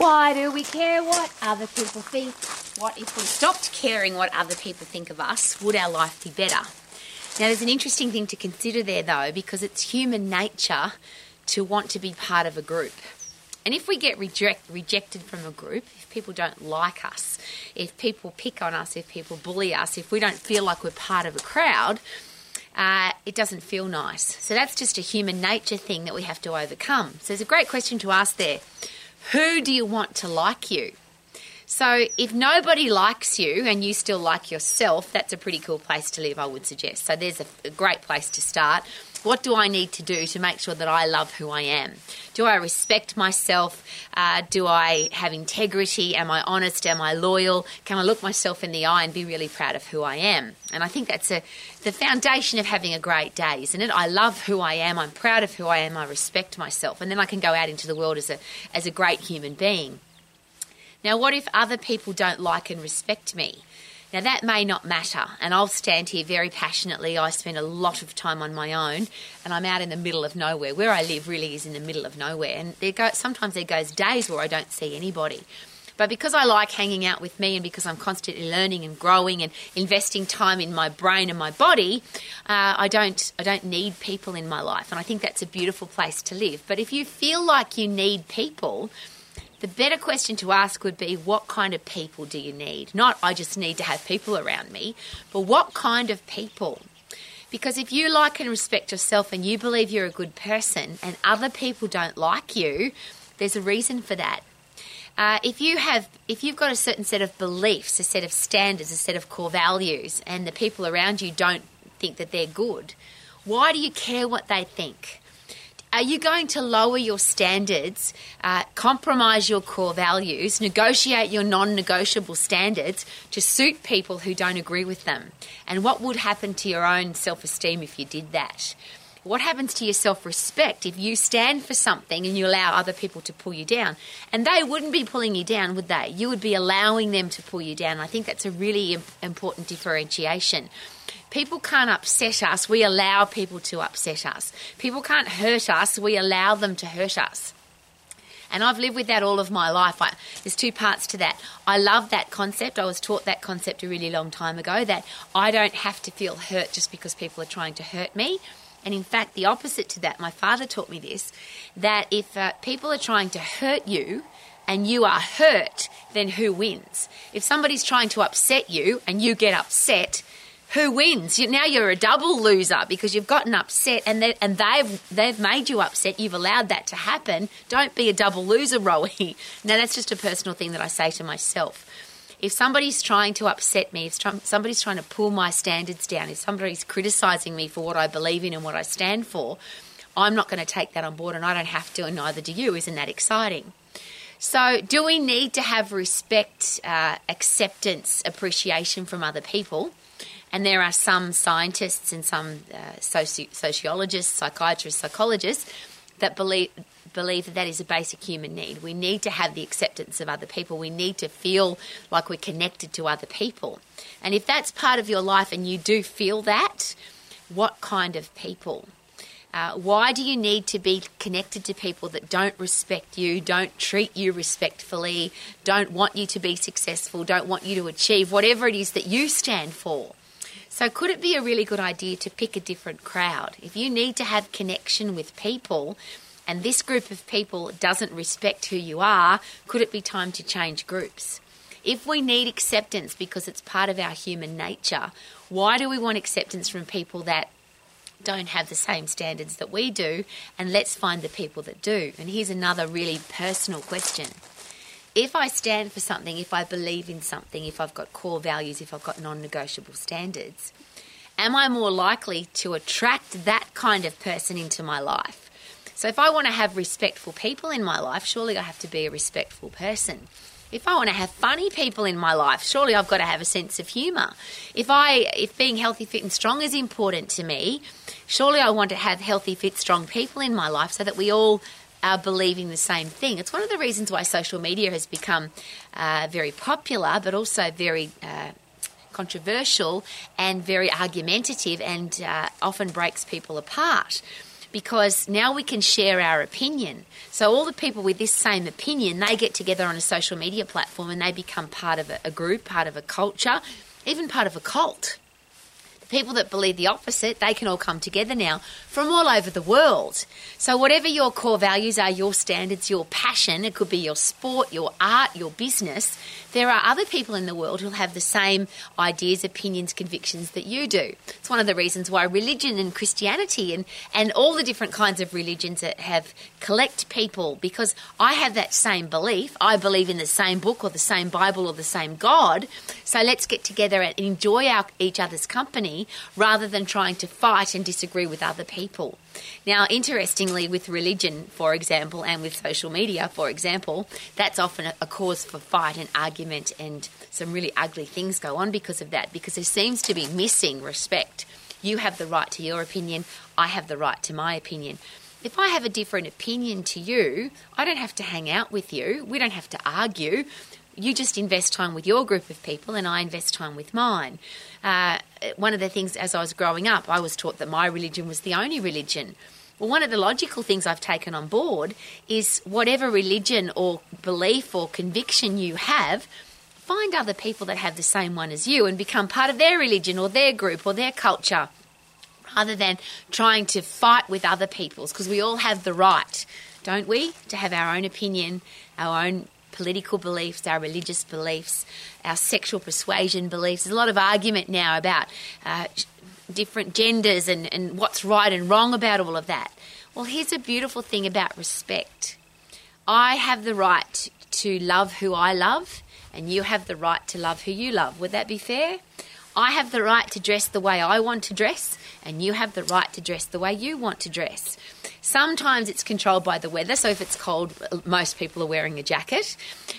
Why do we care what other people think? What if we stopped caring what other people think of us? Would our life be better? Now, there's an interesting thing to consider there, though, because it's human nature to want to be part of a group. And if we get reject, rejected from a group, if people don't like us, if people pick on us, if people bully us, if we don't feel like we're part of a crowd, uh, it doesn't feel nice. So that's just a human nature thing that we have to overcome. So it's a great question to ask there. Who do you want to like you? So if nobody likes you and you still like yourself, that's a pretty cool place to live, I would suggest. So there's a, a great place to start. What do I need to do to make sure that I love who I am? Do I respect myself? Uh, do I have integrity? Am I honest? Am I loyal? Can I look myself in the eye and be really proud of who I am? And I think that's a, the foundation of having a great day, isn't it? I love who I am. I'm proud of who I am. I respect myself. And then I can go out into the world as a, as a great human being. Now, what if other people don't like and respect me? Now, that may not matter, and I'll stand here very passionately. I spend a lot of time on my own, and I'm out in the middle of nowhere. Where I live really is in the middle of nowhere, and there go, sometimes there goes days where I don't see anybody. But because I like hanging out with me and because I'm constantly learning and growing and investing time in my brain and my body, uh, I don't I don't need people in my life, and I think that's a beautiful place to live. But if you feel like you need people, the better question to ask would be what kind of people do you need? Not, I just need to have people around me, but what kind of people? Because if you like and respect yourself and you believe you're a good person and other people don't like you, there's a reason for that. Uh, if you have, if you've got a certain set of beliefs, a set of standards, a set of core values, and the people around you don't think that they're good, why do you care what they think? Are you going to lower your standards, uh, compromise your core values, negotiate your non negotiable standards to suit people who don't agree with them? And what would happen to your own self esteem if you did that? What happens to your self respect if you stand for something and you allow other people to pull you down? And they wouldn't be pulling you down, would they? You would be allowing them to pull you down. I think that's a really important differentiation. People can't upset us, we allow people to upset us. People can't hurt us, we allow them to hurt us. And I've lived with that all of my life. I, there's two parts to that. I love that concept. I was taught that concept a really long time ago that I don't have to feel hurt just because people are trying to hurt me. And in fact, the opposite to that, my father taught me this that if uh, people are trying to hurt you, and you are hurt, then who wins? If somebody's trying to upset you and you get upset, who wins? You, now you're a double loser because you've gotten upset and they, and they've they've made you upset. You've allowed that to happen. Don't be a double loser, Rowie. now that's just a personal thing that I say to myself. If somebody's trying to upset me, if somebody's trying to pull my standards down, if somebody's criticizing me for what I believe in and what I stand for, I'm not going to take that on board, and I don't have to, and neither do you. Isn't that exciting? So, do we need to have respect, uh, acceptance, appreciation from other people? And there are some scientists and some uh, soci- sociologists, psychiatrists, psychologists that believe believe that that is a basic human need. We need to have the acceptance of other people. We need to feel like we're connected to other people. And if that's part of your life and you do feel that, what kind of people? Uh, why do you need to be connected to people that don't respect you, don't treat you respectfully, don't want you to be successful, don't want you to achieve whatever it is that you stand for? So, could it be a really good idea to pick a different crowd? If you need to have connection with people and this group of people doesn't respect who you are, could it be time to change groups? If we need acceptance because it's part of our human nature, why do we want acceptance from people that don't have the same standards that we do? And let's find the people that do. And here's another really personal question if I stand for something, if I believe in something, if I've got core values, if I've got non negotiable standards, am I more likely to attract that kind of person into my life? So if I want to have respectful people in my life, surely I have to be a respectful person. If I want to have funny people in my life, surely I've got to have a sense of humour. If I if being healthy, fit and strong is important to me, surely I want to have healthy, fit, strong people in my life so that we all are believing the same thing. It's one of the reasons why social media has become uh, very popular, but also very uh, controversial and very argumentative and uh, often breaks people apart. Because now we can share our opinion. So all the people with this same opinion, they get together on a social media platform and they become part of a, a group, part of a culture, even part of a cult people that believe the opposite, they can all come together now from all over the world. So, whatever your core values are, your standards, your passion, it could be your sport, your art, your business, there are other people in the world who'll have the same ideas, opinions, convictions that you do. It's one of the reasons why religion and Christianity and, and all the different kinds of religions that have collect people because I have that same belief. I believe in the same book or the same Bible or the same God. So let's get together and enjoy our, each other's company rather than trying to fight and disagree with other people. Now, interestingly, with religion, for example, and with social media, for example, that's often a cause for fight and argument, and some really ugly things go on because of that, because there seems to be missing respect. You have the right to your opinion, I have the right to my opinion. If I have a different opinion to you, I don't have to hang out with you. We don't have to argue you just invest time with your group of people and I invest time with mine. Uh, one of the things as I was growing up, I was taught that my religion was the only religion. Well, one of the logical things I've taken on board is whatever religion or belief or conviction you have, find other people that have the same one as you and become part of their religion or their group or their culture rather than trying to fight with other people's because we all have the right, don't we, to have our own opinion, our own political beliefs, our religious beliefs, our sexual persuasion beliefs. There's a lot of argument now about uh, different genders and, and what's right and wrong about all of that. Well, here's a beautiful thing about respect I have the right to love who I love, and you have the right to love who you love. Would that be fair? I have the right to dress the way I want to dress, and you have the right to dress the way you want to dress. Sometimes it's controlled by the weather, so if it's cold, most people are wearing a jacket.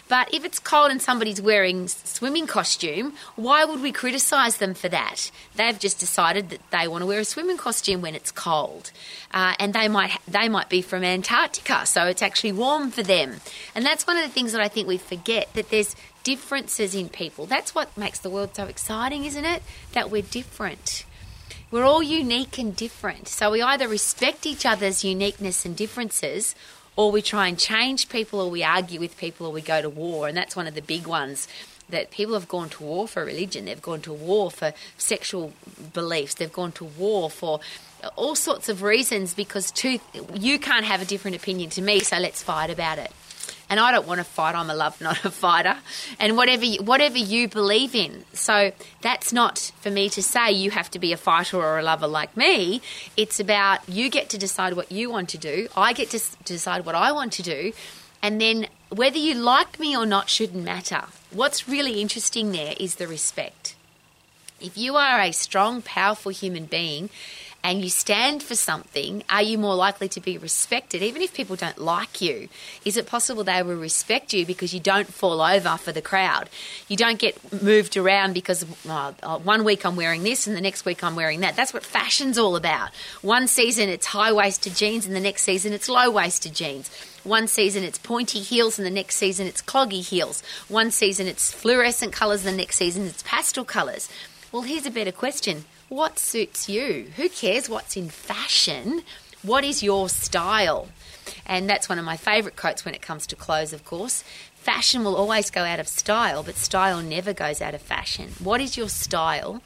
But if it's cold and somebody's wearing swimming costume, why would we criticise them for that? They've just decided that they want to wear a swimming costume when it's cold, uh, and they might they might be from Antarctica, so it's actually warm for them. And that's one of the things that I think we forget that there's differences in people. That's what makes the world so exciting, isn't it? That we're different. We're all unique and different. So we either respect each other's uniqueness and differences or we try and change people or we argue with people or we go to war. And that's one of the big ones that people have gone to war for religion, they've gone to war for sexual beliefs, they've gone to war for all sorts of reasons because two, you can't have a different opinion to me, so let's fight about it and I don't want to fight. I'm a love, not a fighter. And whatever you, whatever you believe in, so that's not for me to say you have to be a fighter or a lover like me. It's about you get to decide what you want to do. I get to decide what I want to do, and then whether you like me or not shouldn't matter. What's really interesting there is the respect. If you are a strong, powerful human being and you stand for something, are you more likely to be respected, even if people don't like you? Is it possible they will respect you because you don't fall over for the crowd? You don't get moved around because oh, one week I'm wearing this and the next week I'm wearing that. That's what fashion's all about. One season it's high waisted jeans and the next season it's low waisted jeans. One season it's pointy heels and the next season it's cloggy heels. One season it's fluorescent colours, and the next season it's pastel colours. Well, here's a better question what suits you? Who cares what's in fashion? What is your style? And that's one of my favourite quotes when it comes to clothes, of course. Fashion will always go out of style, but style never goes out of fashion. What is your style?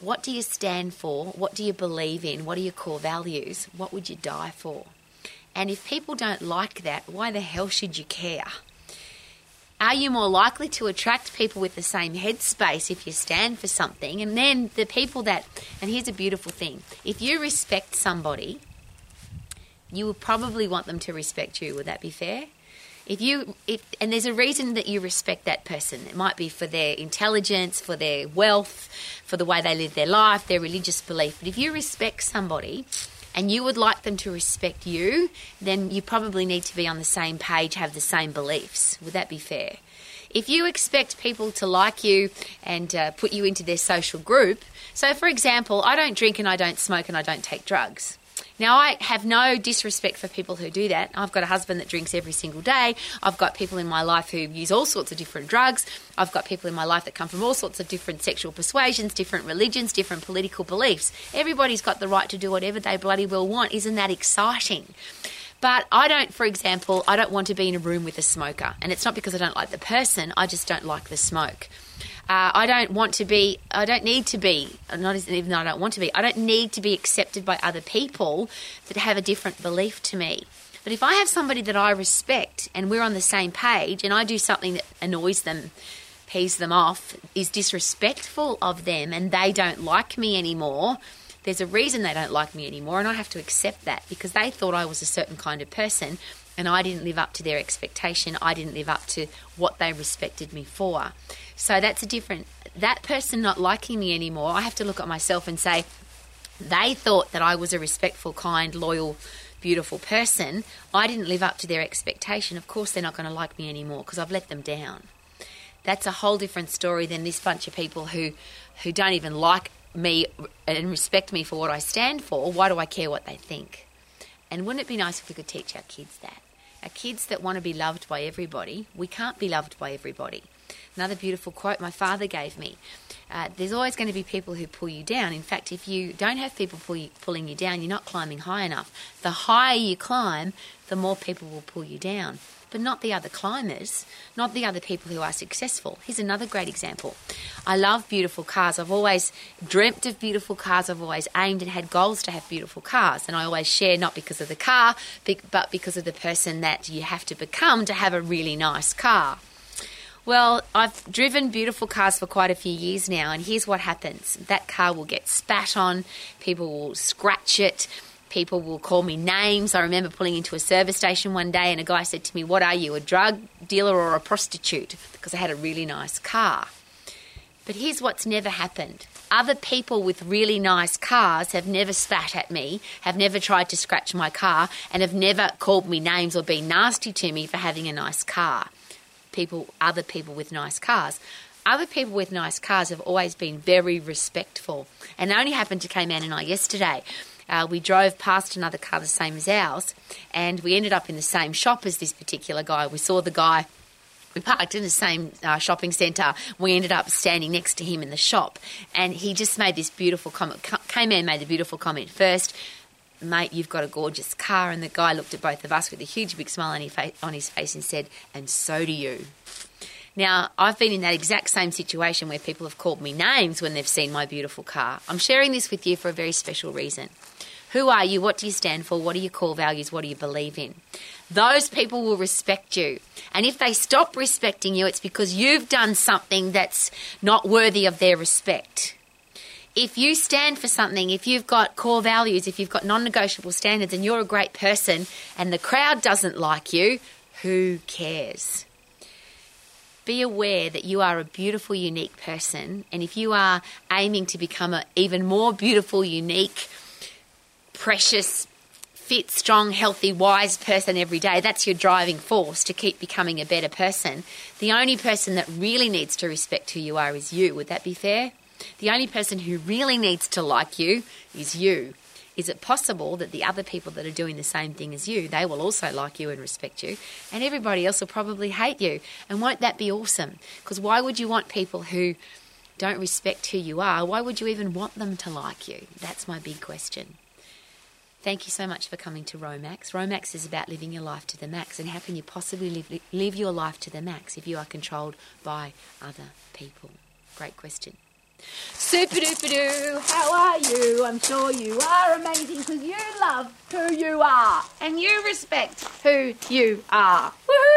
What do you stand for? What do you believe in? What are your core values? What would you die for? And if people don't like that, why the hell should you care? Are you more likely to attract people with the same headspace if you stand for something? And then the people that, and here's a beautiful thing if you respect somebody, you will probably want them to respect you. Would that be fair? If you, if, and there's a reason that you respect that person. It might be for their intelligence, for their wealth, for the way they live their life, their religious belief. But if you respect somebody, and you would like them to respect you, then you probably need to be on the same page, have the same beliefs. Would that be fair? If you expect people to like you and uh, put you into their social group, so for example, I don't drink and I don't smoke and I don't take drugs. Now, I have no disrespect for people who do that. I've got a husband that drinks every single day. I've got people in my life who use all sorts of different drugs. I've got people in my life that come from all sorts of different sexual persuasions, different religions, different political beliefs. Everybody's got the right to do whatever they bloody well want. Isn't that exciting? But I don't, for example, I don't want to be in a room with a smoker. And it's not because I don't like the person, I just don't like the smoke. Uh, I don't want to be, I don't need to be, not even though I don't want to be, I don't need to be accepted by other people that have a different belief to me. But if I have somebody that I respect and we're on the same page and I do something that annoys them, pees them off, is disrespectful of them and they don't like me anymore, there's a reason they don't like me anymore, and I have to accept that because they thought I was a certain kind of person and I didn't live up to their expectation. I didn't live up to what they respected me for. So that's a different, that person not liking me anymore, I have to look at myself and say, they thought that I was a respectful, kind, loyal, beautiful person. I didn't live up to their expectation. Of course, they're not going to like me anymore because I've let them down. That's a whole different story than this bunch of people who, who don't even like me and respect me for what I stand for, why do I care what they think? And wouldn't it be nice if we could teach our kids that? Our kids that want to be loved by everybody, we can't be loved by everybody. Another beautiful quote my father gave me uh, there's always going to be people who pull you down. In fact, if you don't have people pull you, pulling you down, you're not climbing high enough. The higher you climb, the more people will pull you down but not the other climbers, not the other people who are successful. Here's another great example. I love beautiful cars. I've always dreamt of beautiful cars. I've always aimed and had goals to have beautiful cars. And I always share not because of the car, but because of the person that you have to become to have a really nice car. Well, I've driven beautiful cars for quite a few years now, and here's what happens that car will get spat on, people will scratch it people will call me names. I remember pulling into a service station one day and a guy said to me, What are you, a drug dealer or a prostitute? Because I had a really nice car. But here's what's never happened. Other people with really nice cars have never spat at me, have never tried to scratch my car, and have never called me names or been nasty to me for having a nice car. People, other people with nice cars. Other people with nice cars have always been very respectful. And it only happened to K-Man and I yesterday uh, we drove past another car the same as ours, and we ended up in the same shop as this particular guy. We saw the guy. We parked in the same uh, shopping centre. We ended up standing next to him in the shop, and he just made this beautiful comment. Came in, made the beautiful comment first mate, you've got a gorgeous car. And the guy looked at both of us with a huge big smile on his face, on his face and said, and so do you. Now, I've been in that exact same situation where people have called me names when they've seen my beautiful car. I'm sharing this with you for a very special reason. Who are you? What do you stand for? What are your core values? What do you believe in? Those people will respect you. And if they stop respecting you, it's because you've done something that's not worthy of their respect. If you stand for something, if you've got core values, if you've got non negotiable standards, and you're a great person and the crowd doesn't like you, who cares? be aware that you are a beautiful, unique person. And if you are aiming to become an even more beautiful, unique, precious, fit, strong, healthy, wise person every day. That's your driving force to keep becoming a better person. The only person that really needs to respect who you are is you. Would that be fair? The only person who really needs to like you is you. Is it possible that the other people that are doing the same thing as you, they will also like you and respect you, and everybody else will probably hate you? And won't that be awesome? Because why would you want people who don't respect who you are? Why would you even want them to like you? That's my big question. Thank you so much for coming to Romax. Romax is about living your life to the max. And how can you possibly live, live your life to the max if you are controlled by other people? Great question. Super duper doo, how are you? I'm sure you are amazing because you love who you are and you respect who you are. Woohoo!